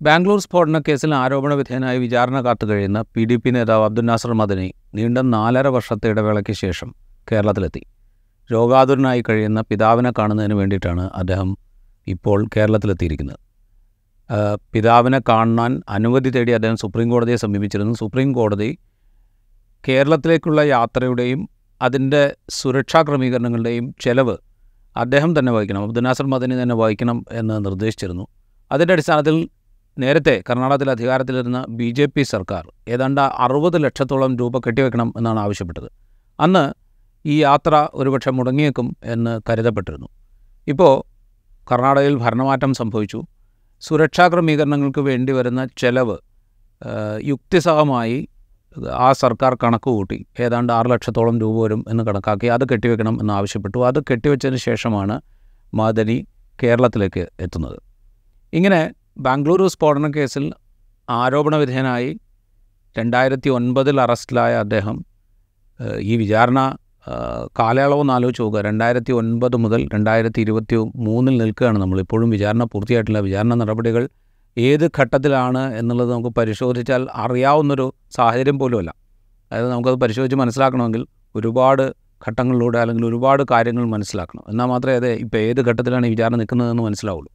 ബാംഗ്ലൂർ സ്ഫോടന കേസിൽ ആരോപണ വിധേയനായി വിചാരണ കാത്തു കഴിയുന്ന പി ഡി പി നേതാവ് അബ്ദുൽ നാസർ മദനി നീണ്ട നാലര വർഷത്തെ ഇടവേളയ്ക്ക് ശേഷം കേരളത്തിലെത്തി. രോഗാതുരനായി കഴിയുന്ന പിതാവിനെ കാണുന്നതിന് വേണ്ടിയിട്ടാണ് അദ്ദേഹം ഇപ്പോൾ കേരളത്തിലെത്തിയിരിക്കുന്നത്. പിതാവിനെ കാണാൻ അനുമതി തേടി അദ്ദേഹം സുപ്രീം കോടതിയെ സമീപിച്ചിരുന്നു. സുപ്രീം കോടതി കേരളത്തിലേക്കുള്ള യാത്രയുടെയും അതിന്റെ സുരക്ഷാ ക്രമീകരണങ്ങളുടെയും ചെലവ് അദ്ദേഹം തന്നെ വഹിക്കണം അബ്ദുൽ നാസർ മദനി തന്നെ വഹിക്കണം എന്ന് നിർദ്ദേശിച്ചിരുന്നു. അതിന്റെ അടിസ്ഥാനത്തിൽ നേരത്തെ കർണാടകത്തിൽ അധികാരത്തിലിരുന്ന ബി ജെ പി സർക്കാർ ഏതാണ്ട് അറുപത് ലക്ഷത്തോളം രൂപ കെട്ടിവെക്കണം എന്നാണ് ആവശ്യപ്പെട്ടത്. അന്ന് ഈ യാത്ര ഒരുപക്ഷെ മുടങ്ങിയേക്കും എന്ന് കരുതപ്പെട്ടിരുന്നു. ഇപ്പോൾ കർണാടകയിൽ ഭരണമാറ്റം സംഭവിച്ചു. സുരക്ഷാ ക്രമീകരണങ്ങൾക്ക് വേണ്ടി വരുന്ന ചെലവ് യുക്തിസഹമായി ആ സർക്കാർ കണക്ക് കൂട്ടി ഏതാണ്ട് ആറ് ലക്ഷത്തോളം രൂപ വരും എന്ന് കണക്കാക്കി അത് കെട്ടിവെക്കണം എന്ന് ആവശ്യപ്പെട്ടു. അത് കെട്ടിവെച്ചതിന് ശേഷമാണ് മദനി കേരളത്തിലേക്ക് എത്തുന്നത്. ഇങ്ങനെ ബാംഗ്ലൂരു സ്ഫോടന കേസിൽ ആരോപണവിധേയനായി രണ്ടായിരത്തി ഒൻപതിൽ അറസ്റ്റിലായ അദ്ദേഹം ഈ വിചാരണ കാലയളവെന്ന് ആലോചിച്ച് നോക്കുക. രണ്ടായിരത്തി ഒൻപത് മുതൽ രണ്ടായിരത്തി ഇരുപത്തി മൂന്നിൽ നിൽക്കുകയാണ് നമ്മളിപ്പോഴും വിചാരണ പൂർത്തിയായിട്ടില്ല. വിചാരണ നടപടികൾ ഏത് ഘട്ടത്തിലാണ് എന്നുള്ളത് നമുക്ക് പരിശോധിച്ചാൽ അറിയാവുന്നൊരു സാഹചര്യം പോലുമല്ല. അതായത് നമുക്കത് പരിശോധിച്ച് മനസ്സിലാക്കണമെങ്കിൽ ഒരുപാട് ഘട്ടങ്ങളിലൂടെ അല്ലെങ്കിൽ ഒരുപാട് കാര്യങ്ങൾ മനസ്സിലാക്കണം. എന്നാൽ മാത്രമേ അതെ ഇപ്പോൾ ഏത് ഘട്ടത്തിലാണ് ഈ വിചാരണ നിൽക്കുന്നതെന്ന് മനസ്സിലാവുള്ളൂ.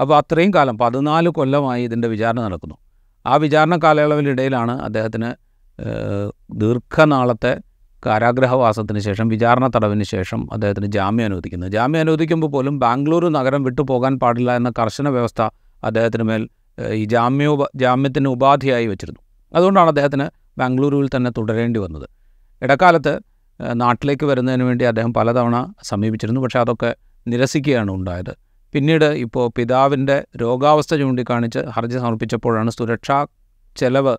അപ്പോൾ അത്രയും കാലം പതിനാല് കൊല്ലമായി ഇതിന്റെ വിചാരണ നടക്കുന്നു. ആ വിചാരണ കാലയളവിനിടയിലാണ് അദ്ദേഹത്തിന് ദീർഘനാളത്തെ കാരാഗ്രഹവാസത്തിന് ശേഷം വിചാരണ തടവിന് ശേഷം അദ്ദേഹത്തിന് ജാമ്യം അനുവദിക്കുന്നത്. ജാമ്യം അനുവദിക്കുമ്പോൾ പോലും ബാംഗ്ലൂരു നഗരം വിട്ടു പോകാൻ പാടില്ല എന്ന കർശന വ്യവസ്ഥ അദ്ദേഹത്തിന് മേൽ ഈ ജാമ്യോപ ജാമ്യത്തിന് ഉപാധിയായി വെച്ചിരുന്നു. അതുകൊണ്ടാണ് അദ്ദേഹത്തിന് ബാംഗ്ലൂരുവിൽ തന്നെ തുടരേണ്ടി വന്നത്. ഇടക്കാലത്ത് നാട്ടിലേക്ക് വരുന്നതിന് വേണ്ടി അദ്ദേഹം പലതവണ സമീപിച്ചിരുന്നു. പക്ഷേ അതൊക്കെ നിരസിക്കുകയാണ് ഉണ്ടായത്. പിന്നീട് ഇപ്പോൾ പിതാവിന്റെ രോഗാവസ്ഥ ചൂണ്ടിക്കാണിച്ച് ഹർജി സമർപ്പിച്ചപ്പോഴാണ് സുരക്ഷാ ചെലവ്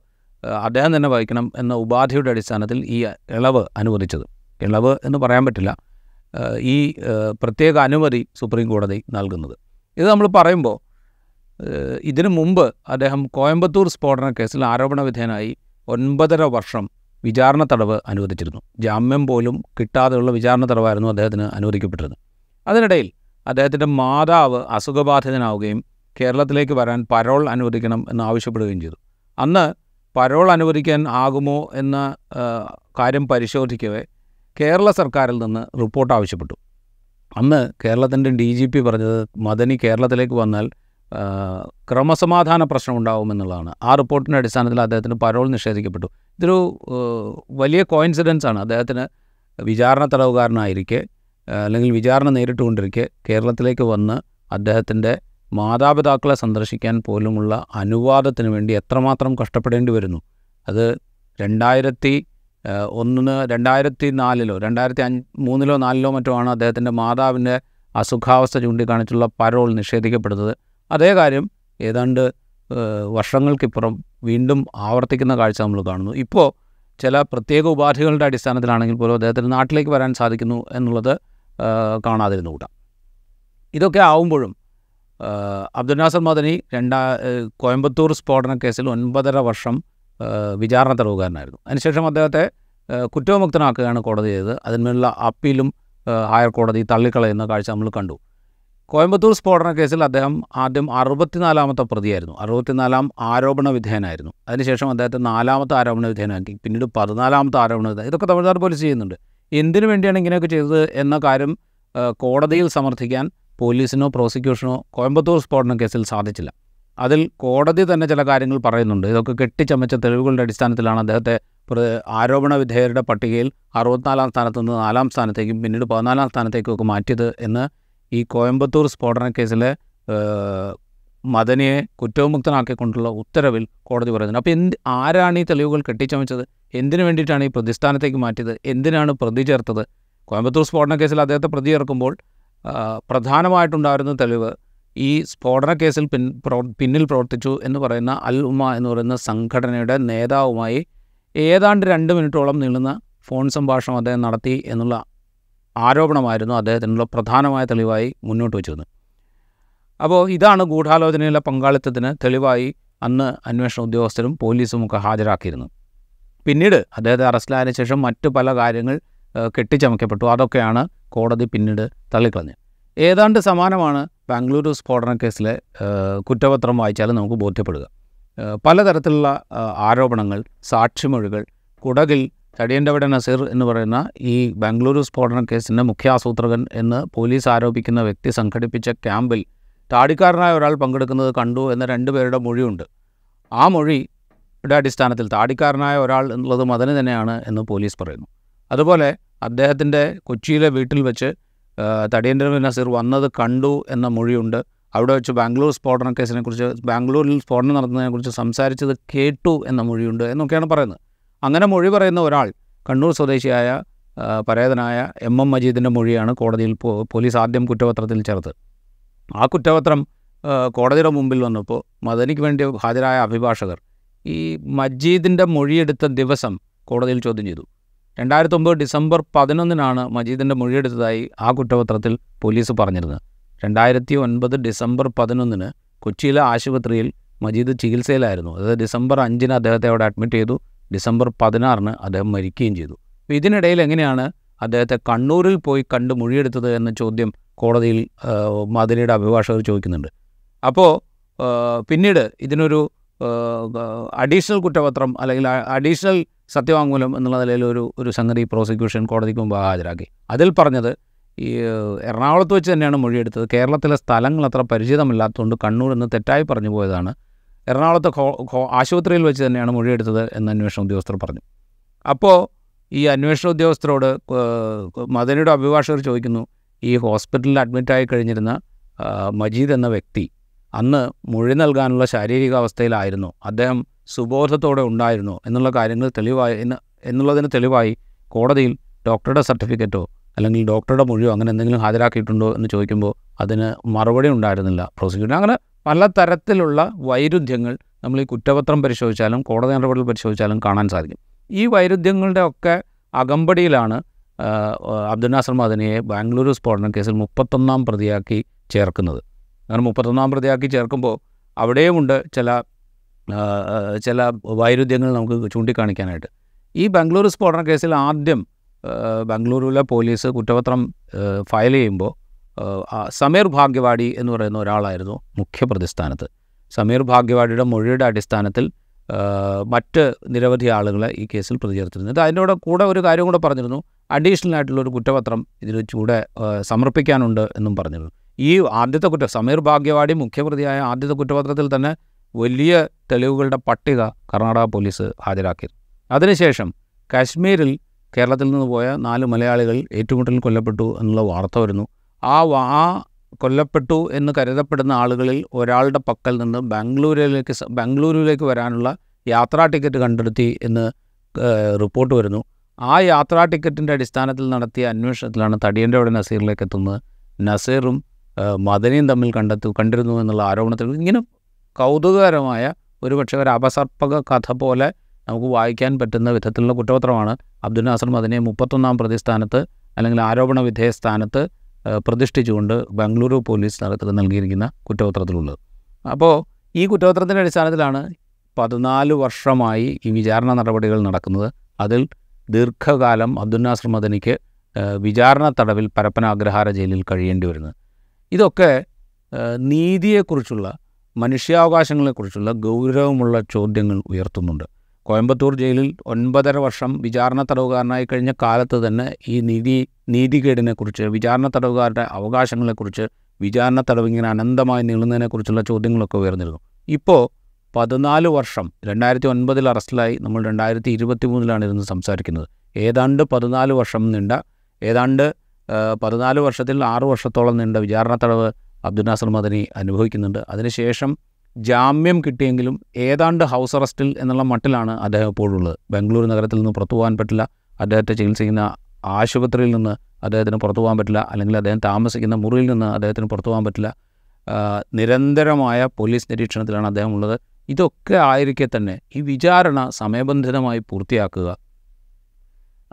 അദ്ദേഹം തന്നെ വഹിക്കണം എന്ന ഉപാധിയുടെ അടിസ്ഥാനത്തിൽ ഈ ഇളവ് അനുവദിച്ചത്. ഇളവ് എന്ന് പറയാൻ പറ്റില്ല. ഈ പ്രത്യേക അനുമതി സുപ്രീം കോടതി നൽകുന്നത്. ഇത് നമ്മൾ പറയുമ്പോൾ ഇതിനു മുമ്പ് അദ്ദേഹം കോയമ്പത്തൂർ സ്ഫോടന കേസിൽ ആരോപണ വിധേയനായി ഒൻപതര വർഷം വിചാരണ തടവ് അനുവദിച്ചിരുന്നു. ജാമ്യം പോലും കിട്ടാതെയുള്ള വിചാരണ തടവായിരുന്നു അദ്ദേഹത്തിന് അനുവദിക്കപ്പെട്ടിരുന്നത്. അതിനിടയിൽ അദ്ദേഹത്തിന്റെ മാതാവ് അസുഖബാധിതനാവുകയും കേരളത്തിലേക്ക് വരാൻ പരോൾ അനുവദിക്കണം എന്നാവശ്യപ്പെടുകയും ചെയ്തു. അന്ന് പരോൾ അനുവദിക്കാൻ ആകുമോ എന്ന കാര്യം പരിശോധിക്കവേ കേരള സർക്കാരിൽ നിന്ന് റിപ്പോർട്ട് ആവശ്യപ്പെട്ടു. അന്ന് കേരളത്തിന്റെ ഡി ജി പി പറഞ്ഞത് മദനി കേരളത്തിലേക്ക് വന്നാൽ ക്രമസമാധാന പ്രശ്നം ഉണ്ടാകുമെന്നുള്ളതാണ് ആ റിപ്പോർട്ടിന്റെ അടിസ്ഥാനത്തിൽ അദ്ദേഹത്തിന് പരോൾ നിഷേധിക്കപ്പെട്ടു. ഇതൊരു വലിയ കോയിൻസിഡൻസ് ആണ് അദ്ദേഹത്തിന് വിചാരണ തടവുകാരനായിരിക്കെ അല്ലെങ്കിൽ വിചാരണ നേരിട്ടുകൊണ്ടിരിക്കെ കേരളത്തിലേക്ക് വന്ന് അദ്ദേഹത്തിന്റെ മാതാപിതാക്കളെ സന്ദർശിക്കാൻ പോലുമുള്ള അനുവാദത്തിന് വേണ്ടി എത്രമാത്രം കഷ്ടപ്പെടേണ്ടി വരുന്നു. അത് രണ്ടായിരത്തി ഒന്നിന് ഒന്ന് രണ്ടായിരത്തി നാലിലോ രണ്ടായിരത്തി അഞ്ച് മൂന്നിലോ നാലിലോ മറ്റോ ആണ് അദ്ദേഹത്തിന്റെ മാതാവിന്റെ അസുഖാവസ്ഥ ചൂണ്ടിക്കാണിച്ചുള്ള പരോൾ നിഷേധിക്കപ്പെടുന്നത്. അതേ കാര്യം ഏതാണ്ട് വർഷങ്ങൾക്കിപ്പുറം വീണ്ടും ആവർത്തിക്കുന്ന കാഴ്ച നമ്മൾ കാണുന്നു. ഇപ്പോൾ ചില പ്രത്യേക ഉപാധികളുടെ അടിസ്ഥാനത്തിലാണെങ്കിൽ പോലും അദ്ദേഹത്തിന് നാട്ടിലേക്ക് വരാൻ സാധിക്കുന്നു എന്നുള്ളത് ഏഹ്, കാണാതിരുന്നുകൂടാ. ഇതൊക്കെ ആവുമ്പോഴും അബ്ദുൽ നാസർ മദനി രണ്ടാ കോയമ്പത്തൂർ സ്ഫോടന കേസിൽ ഒൻപതര വർഷം വിചാരണ തടവുകാരനായിരുന്നു. അതിനുശേഷം അദ്ദേഹത്തെ കുറ്റവിമുക്തനാക്കുകയാണ് കോടതി ചെയ്തത്. അതിന്മേലുള്ള അപ്പീലും ഹയർ കോടതി തള്ളിക്കളയുന്ന കാഴ്ച നമ്മൾ കണ്ടു. കോയമ്പത്തൂർ സ്ഫോടന കേസിൽ അദ്ദേഹം ആദ്യം അറുപത്തിനാലാമത്തെ പ്രതിയായിരുന്നു. അറുപത്തിനാലാം ആരോപണ വിധേയനായിരുന്നു. അതിനുശേഷം അദ്ദേഹത്തെ നാലാമത്തെ ആരോപണ വിധേയനാക്കി. പിന്നീട് പതിനാലാമത്തെ ആരോപണ വിധേയൻ ഇതൊക്കെ തമിഴ്നാട് പോലീസ് ചെയ്യുന്നുണ്ട്. എന്തിനു വേണ്ടിയാണ് ഇങ്ങനെയൊക്കെ ചെയ്തത് എന്ന കാര്യം കോടതിയിൽ സമർത്ഥിക്കാൻ പോലീസിനോ പ്രോസിക്യൂഷനോ കോയമ്പത്തൂർ സ്ഫോടന കേസിൽ സാധിച്ചില്ല. അതിൽ കോടതി തന്നെ ചില കാര്യങ്ങൾ പറയുന്നുണ്ട്. ഇതൊക്കെ കെട്ടിച്ചമച്ച തെളിവുകളുടെ അടിസ്ഥാനത്തിലാണ് അദ്ദേഹത്തെ ആരോപണ വിധേയരുടെ പട്ടികയിൽ അറുപത്തിനാലാം സ്ഥാനത്ത് നിന്ന് നാലാം സ്ഥാനത്തേക്കും പിന്നീട് പതിനാലാം സ്ഥാനത്തേക്കും ഒക്കെ മാറ്റിയത് എന്ന് ഈ കോയമ്പത്തൂർ സ്ഫോടന കേസിലെ മദനിയെ കുറ്റവിമുക്തനാക്കിക്കൊണ്ടുള്ള ഉത്തരവിൽ കോടതി പറയുന്നുണ്ട്. അപ്പോൾ എന്ത് ആരാണ് ഈ തെളിവുകൾ കെട്ടിച്ചമച്ചത്? എന്തിനു വേണ്ടിയിട്ടാണ് ഈ പ്രതിസ്ഥാനത്തേക്ക് മാറ്റിയത്? എന്തിനാണ് പ്രതി ചേർത്തത്? കോയമ്പത്തൂർ സ്ഫോടന കേസിൽ അദ്ദേഹത്തെ പ്രതി ചേർക്കുമ്പോൾ പ്രധാനമായിട്ടുണ്ടായിരുന്ന തെളിവ് ഈ സ്ഫോടന കേസിൽ പിൻ പിന്നിൽ പ്രവർത്തിച്ചു എന്ന് പറയുന്ന അൽ ഉമ എന്ന് പറയുന്ന സംഘടനയുടെ നേതാവുമായി ഏതാണ്ട് രണ്ട് മിനിറ്റോളം നീളുന്ന ഫോൺ സംഭാഷണം അദ്ദേഹം നടത്തി എന്നുള്ള ആരോപണമായിരുന്നു അദ്ദേഹത്തിനുള്ള പ്രധാനമായ തെളിവായി മുന്നോട്ട് വച്ചിരുന്നത്. അപ്പോൾ ഇതാണ് ഗൂഢാലോചനയിലെ പങ്കാളിത്തത്തിന് തെളിവായി അന്ന് അന്വേഷണ ഉദ്യോഗസ്ഥരും പോലീസും ഒക്കെ ഹാജരാക്കിയിരുന്നത്. പിന്നീട് അദ്ദേഹത്തെ അറസ്റ്റിലായതിനു ശേഷം മറ്റു പല കാര്യങ്ങൾ കെട്ടിച്ചമക്കപ്പെട്ടു അതൊക്കെയാണ് കോടതി പിന്നീട് തള്ളിക്കളഞ്ഞത്. ഏതാണ്ട് സമാനമാണ് ബാംഗ്ലൂരു സ്ഫോടന കേസിലെ കുറ്റപത്രം വായിച്ചാൽ നമുക്ക് ബോധ്യപ്പെടുക. പലതരത്തിലുള്ള ആരോപണങ്ങൾ സാക്ഷിമൊഴികൾ കുടകിൽ തടിയന്റെവിടെ നസീർ എന്ന് പറയുന്ന ഈ ബാംഗ്ലൂരു സ്ഫോടന കേസിന്റെ മുഖ്യ ആസൂത്രകൻ എന്ന് പോലീസ് ആരോപിക്കുന്ന വ്യക്തി സംഘടിപ്പിച്ച ക്യാമ്പിൽ താടിക്കാരനായ ഒരാൾ പങ്കെടുക്കുന്നത് കണ്ടു എന്ന രണ്ടുപേരുടെ മൊഴിയുണ്ട്. ആ മൊഴിയുടെ അടിസ്ഥാനത്തിൽ താടിക്കാരനായ ഒരാൾ എന്നുള്ളത് മദന് തന്നെയാണ് എന്ന് പോലീസ് പറയുന്നു. അതുപോലെ അദ്ദേഹത്തിന്റെ കൊച്ചിയിലെ വീട്ടിൽ വെച്ച് തടിയന്റെ നസീർ വന്നത് കണ്ടു എന്ന മൊഴിയുണ്ട്. അവിടെ വെച്ച് ബാംഗ്ലൂർ സ്ഫോടന കേസിനെക്കുറിച്ച് ബാംഗ്ലൂരിൽ സ്ഫോടനം നടന്നതിനെക്കുറിച്ച് സംസാരിച്ചത് കേട്ടു എന്ന മൊഴിയുണ്ട് എന്നൊക്കെയാണ് പറയുന്നത്. അങ്ങനെ മൊഴി പറയുന്ന ഒരാൾ കണ്ണൂർ സ്വദേശിയായ പരേതനായ എം എം മജീദിന്റെ മൊഴിയാണ് കോടതിയിൽ പോലീസ് ആദ്യം കുറ്റപത്രത്തിൽ ചേർത്ത് ആ കുറ്റപത്രം കോടതിയുടെ മുമ്പിൽ വന്നപ്പോൾ മദനിക്ക് വേണ്ടി ഹാജരായ അഭിഭാഷകർ ഈ മജീദിന്റെ മൊഴിയെടുത്ത ദിവസം കോടതിയിൽ ചോദ്യം ചെയ്തു. രണ്ടായിരത്തി ഒമ്പത് ഡിസംബർ പതിനൊന്നിനാണ് മജീദിന്റെ മൊഴിയെടുത്തതായി ആ കുറ്റപത്രത്തിൽ പോലീസ് പറഞ്ഞിരുന്നത്. രണ്ടായിരത്തി ഒൻപത് ഡിസംബർ പതിനൊന്നിന് കൊച്ചിയിലെ ആശുപത്രിയിൽ മജീദ് ചികിത്സയിലായിരുന്നു. അതായത് ഡിസംബർ അഞ്ചിന് അദ്ദേഹത്തെ അവിടെ അഡ്മിറ്റ് ചെയ്തു. ഡിസംബർ പതിനാറിന് അദ്ദേഹം മരിക്കുകയും ചെയ്തു. അപ്പോൾ ഇതിനിടയിൽ എങ്ങനെയാണ് അദ്ദേഹത്തെ കണ്ണൂരിൽ പോയി കണ്ട് മൊഴിയെടുത്തത് എന്ന ചോദ്യം കോടതിയിൽ മദനിയുടെ അഭിഭാഷകർ ചോദിക്കുന്നുണ്ട്. അപ്പോൾ പിന്നീട് ഇതിനൊരു അഡീഷണൽ കുറ്റപത്രം അല്ലെങ്കിൽ അഡീഷണൽ സത്യവാങ്മൂലം എന്നുള്ള നിലയിൽ ഒരു ഒരു സംഗതി പ്രോസിക്യൂഷൻ കോടതിക്ക് മുമ്പ് ഹാജരാക്കി. അതിൽ പറഞ്ഞത് ഈ എറണാകുളത്ത് വെച്ച് തന്നെയാണ് മൊഴിയെടുത്തത്. കേരളത്തിലെ സ്ഥലങ്ങൾ അത്ര പരിചിതമില്ലാത്തതുകൊണ്ട് കണ്ണൂർ എന്ന് തെറ്റായി പറഞ്ഞു പോയതാണ്. എറണാകുളത്ത് ആശുപത്രിയിൽ വെച്ച് തന്നെയാണ് മൊഴിയെടുത്തത് എന്ന് അന്വേഷണ ഉദ്യോഗസ്ഥർ പറഞ്ഞു. അപ്പോൾ ഈ അന്വേഷണ ഉദ്യോഗസ്ഥരോട് മദനിയുടെ അഭിഭാഷകർ ചോദിക്കുന്നു ഈ ഹോസ്പിറ്റലിൽ അഡ്മിറ്റായി കഴിഞ്ഞിരുന്ന മജീദ് എന്ന വ്യക്തി അന്ന് മൊഴി നൽകാനുള്ള ശാരീരിക അവസ്ഥയിലായിരുന്നു അദ്ദേഹം സുബോധത്തോടെ ഉണ്ടായിരുന്നു എന്നുള്ള കാര്യങ്ങൾ തെളിവായി എന്ന് എന്നുള്ളതിന് തെളിവായി കോടതിയിൽ ഡോക്ടറുടെ സർട്ടിഫിക്കറ്റോ അല്ലെങ്കിൽ ഡോക്ടറുടെ മൊഴിയോ അങ്ങനെ എന്തെങ്കിലും ഹാജരാക്കിയിട്ടുണ്ടോ എന്ന് ചോദിക്കുമ്പോൾ അതിന് മറുപടി ഉണ്ടായിരുന്നില്ല. പ്രോസിക്യൂട്ടർ അങ്ങനെ പല തരത്തിലുള്ള വൈരുദ്ധ്യങ്ങൾ നമ്മൾ ഈ കുറ്റപത്രം പരിശോധിച്ചാലും കോടതി നടപടികൾ പരിശോധിച്ചാലും കാണാൻ സാധിക്കും. ഈ വൈരുദ്ധ്യങ്ങളുടെ ഒക്കെ അകമ്പടിയിലാണ് അബ്ദുൽ നാസർ മദനിയെ ബാംഗ്ലൂരു സ്ഫോടന കേസിൽ മുപ്പത്തൊന്നാം പ്രതിയാക്കി ചേർക്കുന്നത്. അങ്ങനെ മുപ്പത്തൊന്നാം പ്രതിയാക്കി ചേർക്കുമ്പോൾ അവിടെയുമുണ്ട് ചില ചില വൈരുദ്ധ്യങ്ങൾ നമുക്ക് ചൂണ്ടിക്കാണിക്കാനായിട്ട്. ഈ ബാംഗ്ലൂർ സ്ഫോടന കേസിൽ ആദ്യം ബംഗളൂരുവിലെ പോലീസ് കുറ്റപത്രം ഫയൽ ചെയ്യുമ്പോൾ സമീർ ഭാഗ്യവാടി എന്ന് പറയുന്ന ഒരാളായിരുന്നു മുഖ്യ പ്രതിസ്ഥാനത്ത് സമീർ ഭാഗ്യവാടിയുടെ മൊഴിയുടെ അടിസ്ഥാനത്തിൽ മറ്റ് നിരവധി ആളുകളെ ഈ കേസിൽ പ്രതി ചേർത്തിരുന്നു ഇത് അതിന്റെ കൂടെ ഒരു കാര്യം കൂടെ പറഞ്ഞിരുന്നു. അഡീഷണൽ ആയിട്ടുള്ള ഒരു കുറ്റപത്രം ഇതിൽ ചൂടെ സമർപ്പിക്കാനുണ്ട് എന്നും പറഞ്ഞിരുന്നു. ഈ ആദ്യത്തെ കുറ്റ സമീർ ഭാഗ്യവാടി മുഖ്യപ്രതിയായ ആദ്യത്തെ കുറ്റപത്രത്തിൽ തന്നെ വലിയ തെളിവുകളുടെ പട്ടിക കർണാടക പോലീസ് ഹാജരാക്കി. അതിനുശേഷം കാശ്മീരിൽ കേരളത്തിൽ നിന്ന് പോയ നാല് മലയാളികൾ ഏറ്റുമുട്ടലിൽ കൊല്ലപ്പെട്ടു എന്നുള്ള വാർത്ത വരുന്നു. ആ ആ കൊല്ലപ്പെട്ടു എന്ന് കരുതപ്പെടുന്ന ആളുകളിൽ ഒരാളുടെ പക്കൽ നിന്ന് ബാംഗ്ലൂരിലേക്ക് ബാംഗ്ലൂരിലേക്ക് വരാനുള്ള യാത്രാ ടിക്കറ്റ് കണ്ടെടുത്തി എന്ന് റിപ്പോർട്ട് വരുന്നു. ആ യാത്രാ ടിക്കറ്റിന്റെ അടിസ്ഥാനത്തിൽ നടത്തിയ അന്വേഷണത്തിലാണ് തടിയന്റെ അവിടെ നസീറിലേക്ക് എത്തുന്നത്. നസീറും മദനിയും തമ്മിൽ കണ്ടെത്തു കണ്ടിരുന്നു എന്നുള്ള ആരോപണത്തിൽ ഇങ്ങനെ കൗതുകകരമായ ഒരുപക്ഷെ ഒരു അപസർപ്പക കഥ പോലെ നമുക്ക് വായിക്കാൻ പറ്റുന്ന വിധത്തിലുള്ള കുറ്റപത്രമാണ് അബ്ദുൽ നാസർ മദനയെ മുപ്പത്തൊന്നാം പ്രതിസ്ഥാനത്ത് അല്ലെങ്കിൽ ആരോപണ വിധേയ സ്ഥാനത്ത് പ്രതിഷ്ഠിച്ചുകൊണ്ട് ബംഗളൂരു പോലീസ് നടത്തി നൽകിയിരിക്കുന്ന കുറ്റപത്രത്തിലുള്ളത്. അപ്പോൾ ഈ കുറ്റപത്രത്തിന്റെ അടിസ്ഥാനത്തിലാണ് പതിനാല് വർഷമായി ഈ വിചാരണ നടപടികൾ നടക്കുന്നത്. അതിൽ ദീർഘകാലം അബ്ദുൽ നാസർ മദനിക്ക് വിചാരണ തടവിൽ പരപ്പന അഗ്രഹാര ജയിലിൽ കഴിയേണ്ടി വരുന്നത്. ഇതൊക്കെ നീതിയെക്കുറിച്ചുള്ള മനുഷ്യാവകാശങ്ങളെക്കുറിച്ചുള്ള ഗൗരവമുള്ള ചോദ്യങ്ങൾ ഉയർത്തുന്നുണ്ട്. കോയമ്പത്തൂർ ജയിലിൽ ഒൻപതര വർഷം വിചാരണ തടവുകാരനായി കഴിഞ്ഞ കാലത്ത് തന്നെ ഈ നീതി നീതികേടിനെക്കുറിച്ച് വിചാരണ തടവുകാരുടെ അവകാശങ്ങളെക്കുറിച്ച് വിചാരണ തടവ് ഇങ്ങനെ അനന്തമായി നീളുന്നതിനെക്കുറിച്ചുള്ള ചോദ്യങ്ങളൊക്കെ ഉയർന്നിരുന്നു. ഇപ്പോൾ പതിനാല് വർഷം രണ്ടായിരത്തി ഒൻപതിൽ അറസ്റ്റിലായി നമ്മൾ രണ്ടായിരത്തി ഇരുപത്തി മൂന്നിലാണ് ഇരുന്ന് സംസാരിക്കുന്നത്. ഏതാണ്ട് പതിനാല് വർഷം നീണ്ട ഏതാണ്ട് പതിനാല് വർഷത്തിൽ ആറു വർഷത്തോളം നീണ്ട വിചാരണ തടവ് അബ്ദുൽ നാസർ മദനി അനുഭവിക്കുന്നുണ്ട്. അതിനുശേഷം ജാമ്യം കിട്ടിയെങ്കിലും ഏതാണ്ട് ഹൗസ് അറസ്റ്റിൽ എന്നുള്ള മട്ടിലാണ് അദ്ദേഹം ഇപ്പോഴുള്ളത്. ബംഗളൂരു നഗരത്തിൽ നിന്ന് പുറത്തു പോകാൻ പറ്റില്ല. അദ്ദേഹത്തെ ചികിത്സിക്കുന്ന ആശുപത്രിയിൽ നിന്ന് അദ്ദേഹത്തിന് പുറത്തു പോകാൻ പറ്റില്ല. അല്ലെങ്കിൽ അദ്ദേഹം താമസിക്കുന്ന മുറിയിൽ നിന്ന് അദ്ദേഹത്തിന് പുറത്തു പോകാൻ പറ്റില്ല. നിരന്തരമായ പോലീസ് നിരീക്ഷണത്തിലാണ് അദ്ദേഹം ഉള്ളത്. ഇതൊക്കെ ആയിരിക്കെ തന്നെ ഈ വിചാരണ സമയബന്ധിതമായി പൂർത്തിയാക്കുക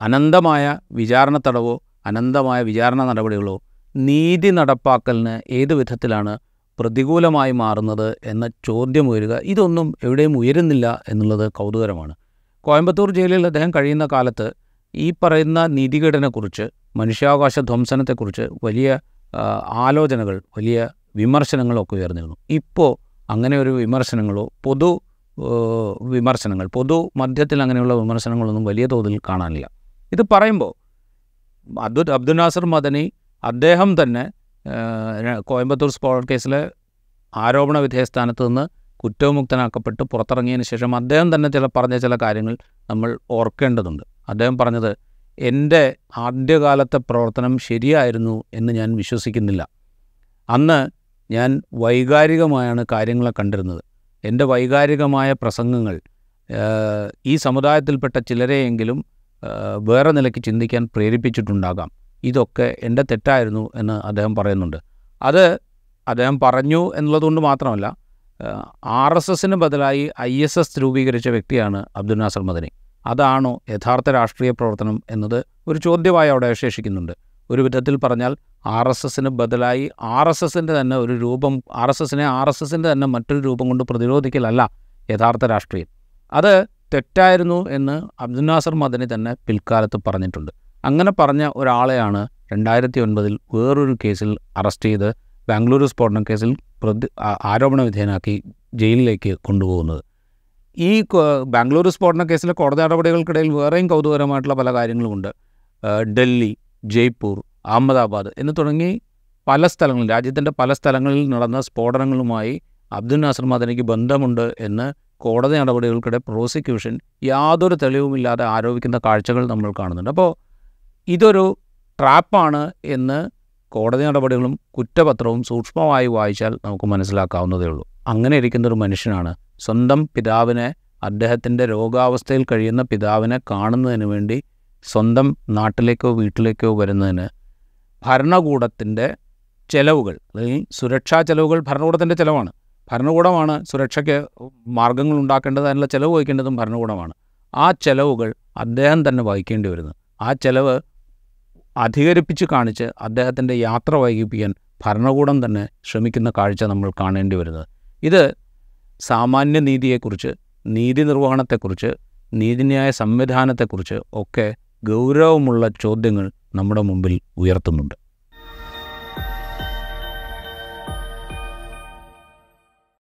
അനന്തമായ വിചാരണ തടവോ അനന്തമായ വിചാരണ നടപടികളോ നീതി നടപ്പാക്കലിന് ഏത് വിധത്തിലാണ് പ്രതികൂലമായി മാറുന്നത് എന്ന ചോദ്യം ഉയരുക. ഇതൊന്നും എവിടെയും ഉയരുന്നില്ല എന്നുള്ളത് കൗതുകരമാണ്. കോയമ്പത്തൂർ ജയിലിൽ അദ്ദേഹം കഴിയുന്ന കാലത്ത് ഈ പറയുന്ന നീതികേടിനെക്കുറിച്ച് മനുഷ്യാവകാശ ധ്വംസനത്തെക്കുറിച്ച് വലിയ ആലോചനകൾ വലിയ വിമർശനങ്ങളൊക്കെ ഉയർന്നിരുന്നു. ഇപ്പോൾ അങ്ങനെ ഒരു വിമർശനങ്ങളോ പൊതു വിമർശനങ്ങൾ പൊതു മധ്യത്തിൽ അങ്ങനെയുള്ള വിമർശനങ്ങളൊന്നും വലിയ തോതിൽ കാണാനില്ല. ഇത് പറയുമ്പോൾ അബ്ദുൽ അബ്ദുൽ നാസർ മദനി അദ്ദേഹം തന്നെ കോയമ്പത്തൂർ സ്കോളർ കേസിലെ ആരോപണ വിധേയസ്ഥാനത്ത് നിന്ന് കുറ്റവിമുക്തനാക്കപ്പെട്ട് പുറത്തിറങ്ങിയതിന് ശേഷം അദ്ദേഹം തന്നെ ചില പറഞ്ഞ ചില കാര്യങ്ങൾ നമ്മൾ ഓർക്കേണ്ടതുണ്ട്. അദ്ദേഹം പറഞ്ഞത് എന്റെ ആദ്യകാലത്തെ പ്രവർത്തനം ശരിയായിരുന്നു എന്ന് ഞാൻ വിശ്വസിക്കുന്നില്ല. അന്ന് ഞാൻ വൈകാരികമായാണ് കാര്യങ്ങളെ കണ്ടിരുന്നത്. എന്റെ വൈകാരികമായ പ്രസംഗങ്ങൾ ഈ സമുദായത്തിൽപ്പെട്ട ചിലരെയെങ്കിലും വേറെ നിലയ്ക്ക് ചിന്തിക്കാൻ പ്രേരിപ്പിച്ചിട്ടുണ്ടാകാം. ഇതൊക്കെ എന്റെ തെറ്റായിരുന്നു എന്ന് അദ്ദേഹം പറയുന്നുണ്ട്. അത് അദ്ദേഹം പറഞ്ഞു എന്നുള്ളതുകൊണ്ട് മാത്രമല്ല ആർ എസ് എസിന് ബദലായി ഐ എസ് എസ് രൂപീകരിച്ച വ്യക്തിയാണ് അബ്ദുൽ നാസർ മദനി. അതാണോ യഥാർത്ഥ രാഷ്ട്രീയ പ്രവർത്തനം എന്നത്? ഒരു ചോദ്യമായി അവിടെ അവശേഷിക്കുന്നുണ്ട്. ഒരു വിധത്തിൽ പറഞ്ഞാൽ ആർ എസ് എസിന് ബദലായി ആർ എസ് എസിന്റെ തന്നെ ഒരു രൂപം ആർ എസ് എസിനെ ആർ എസ് എസിന്റെ തന്നെ മറ്റൊരു രൂപം കൊണ്ട് പ്രതിരോധിക്കലല്ല യഥാർത്ഥ രാഷ്ട്രീയം. അത് തെറ്റായിരുന്നു എന്ന് അബ്ദുൽ നാസർ മദനി തന്നെ പിൽക്കാലത്ത് പറഞ്ഞിട്ടുണ്ട്. അങ്ങനെ പറഞ്ഞ ഒരാളെയാണ് രണ്ടായിരത്തി ഒൻപതിൽ വേറൊരു കേസിൽ അറസ്റ്റ് ചെയ്ത് ബാംഗ്ലൂരു സ്ഫോടന കേസിൽ പ്രതി ആരോപണ വിധേയനാക്കി ജയിലിലേക്ക് കൊണ്ടുപോകുന്നത്. ഈ ബാംഗ്ലൂരു സ്ഫോടന കേസിലെ കോടതി നടപടികൾക്കിടയിൽ വേറെയും കൗതുകരമായിട്ടുള്ള പല കാര്യങ്ങളുമുണ്ട്. ഡൽഹി ജയ്പൂർ അഹമ്മദാബാദ് എന്ന് തുടങ്ങി പല സ്ഥലങ്ങളിൽ രാജ്യത്തിന്റെ പല സ്ഥലങ്ങളിൽ നടന്ന സ്ഫോടനങ്ങളുമായി അബ്ദുൽ നാസർ മദനിക്ക് ബന്ധമുണ്ട് എന്ന് കോടതി നടപടികൾക്കിടെ പ്രോസിക്യൂഷൻ യാതൊരു തെളിവുമില്ലാതെ ആരോപിക്കുന്ന കാഴ്ചകൾ നമ്മൾ കാണുന്നുണ്ട്. അപ്പോൾ ഇതൊരു ട്രാപ്പാണ് എന്ന് കോടതി നടപടികളും കുറ്റപത്രവും സൂക്ഷ്മമായി വായിച്ചാൽ നമുക്ക് മനസ്സിലാക്കാവുന്നതേ ഉള്ളൂ. അങ്ങനെ ഇരിക്കുന്ന ഒരു മനുഷ്യനാണ് സ്വന്തം പിതാവിനെ അദ്ദേഹത്തിന്റെ രോഗാവസ്ഥയിൽ കഴിയുന്ന പിതാവിനെ കാണുന്നതിന് വേണ്ടി സ്വന്തം നാട്ടിലേക്കോ വീട്ടിലേക്കോ വരുന്നതിന് ഭരണകൂടത്തിന്റെ ചെലവുകൾ അല്ലെങ്കിൽ സുരക്ഷാ ചെലവുകൾ ഭരണകൂടത്തിന്റെ ചെലവാണ്. ഭരണകൂടമാണ്. സുരക്ഷയ്ക്ക് മാർഗങ്ങൾ ഉണ്ടാക്കേണ്ടത് അതിനുള്ള ചിലവ് വഹിക്കേണ്ടതും ഭരണകൂടമാണ്. ആ ചിലവുകൾ അദ്ദേഹം തന്നെ വഹിക്കേണ്ടി വരുന്നു. ആ ചിലവ് അധികരിപ്പിച്ച് കാണിച്ച് അദ്ദേഹത്തിന്റെ യാത്ര വൈകിപ്പിക്കാൻ ഭരണകൂടം തന്നെ ശ്രമിക്കുന്ന കാഴ്ച നമ്മൾ കാണേണ്ടി വരുന്നത്. ഇത് സാമാന്യ നീതിയെക്കുറിച്ച് നീതി നിർവഹണത്തെക്കുറിച്ച് നീതിന്യായ സംവിധാനത്തെക്കുറിച്ച് ഒക്കെ ഗൗരവമുള്ള ചോദ്യങ്ങൾ നമ്മുടെ മുമ്പിൽ ഉയർത്തുന്നുണ്ട്.